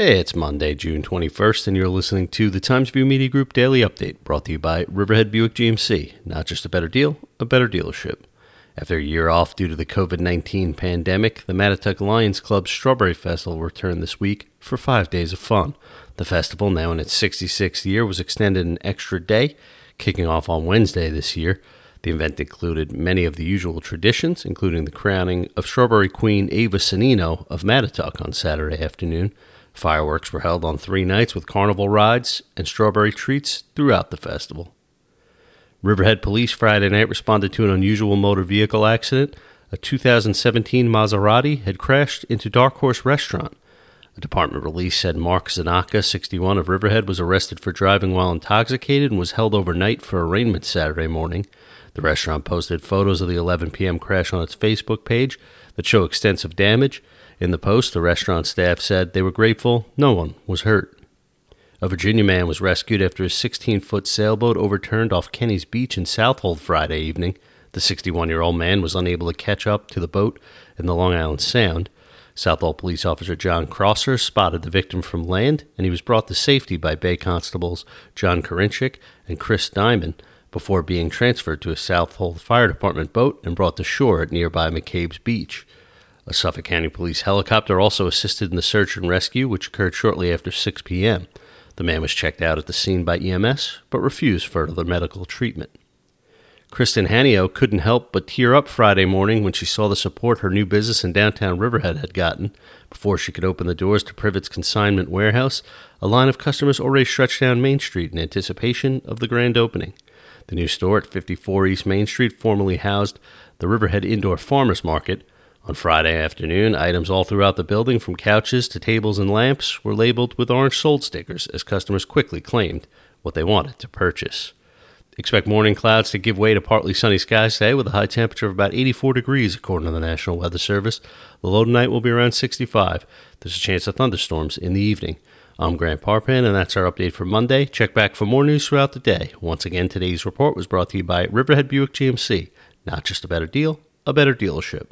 Hey, it's Monday, June 21st, and you're listening to the Times Review Media Group Daily Update, brought to you by Riverhead Buick GMC. Not just a better deal, a better dealership. After a year off due to the COVID 19 pandemic, the Mattituck Lions Club Strawberry Festival returned this week for five days of fun. The festival, now in its 66th year, was extended an extra day, kicking off on Wednesday this year. The event included many of the usual traditions, including the crowning of Strawberry Queen Ava Sanino of Mattituck on Saturday afternoon. Fireworks were held on three nights with carnival rides and strawberry treats throughout the festival. Riverhead Police Friday night responded to an unusual motor vehicle accident. A 2017 Maserati had crashed into Dark Horse Restaurant. A department release said Mark Zanaka, 61 of Riverhead, was arrested for driving while intoxicated and was held overnight for arraignment Saturday morning. The restaurant posted photos of the 11 p.m. crash on its Facebook page that show extensive damage. In the post, the restaurant staff said they were grateful no one was hurt. A Virginia man was rescued after his 16 foot sailboat overturned off Kenny's Beach in Southold Friday evening. The 61 year old man was unable to catch up to the boat in the Long Island Sound. Southold police officer John Crosser spotted the victim from land and he was brought to safety by Bay Constables John Karinchik and Chris Diamond before being transferred to a Southold Fire Department boat and brought to shore at nearby McCabe's Beach. A Suffolk County Police helicopter also assisted in the search and rescue, which occurred shortly after 6 p.m. The man was checked out at the scene by EMS, but refused further medical treatment. Kristen Hanio couldn't help but tear up Friday morning when she saw the support her new business in downtown Riverhead had gotten. Before she could open the doors to Privet's consignment warehouse, a line of customers already stretched down Main Street in anticipation of the grand opening. The new store at 54 East Main Street formerly housed the Riverhead Indoor Farmers Market, on Friday afternoon, items all throughout the building, from couches to tables and lamps, were labeled with orange sold stickers as customers quickly claimed what they wanted to purchase. Expect morning clouds to give way to partly sunny skies today with a high temperature of about 84 degrees, according to the National Weather Service. The low tonight will be around 65. There's a chance of thunderstorms in the evening. I'm Grant Parpan, and that's our update for Monday. Check back for more news throughout the day. Once again, today's report was brought to you by Riverhead Buick GMC. Not just a better deal, a better dealership.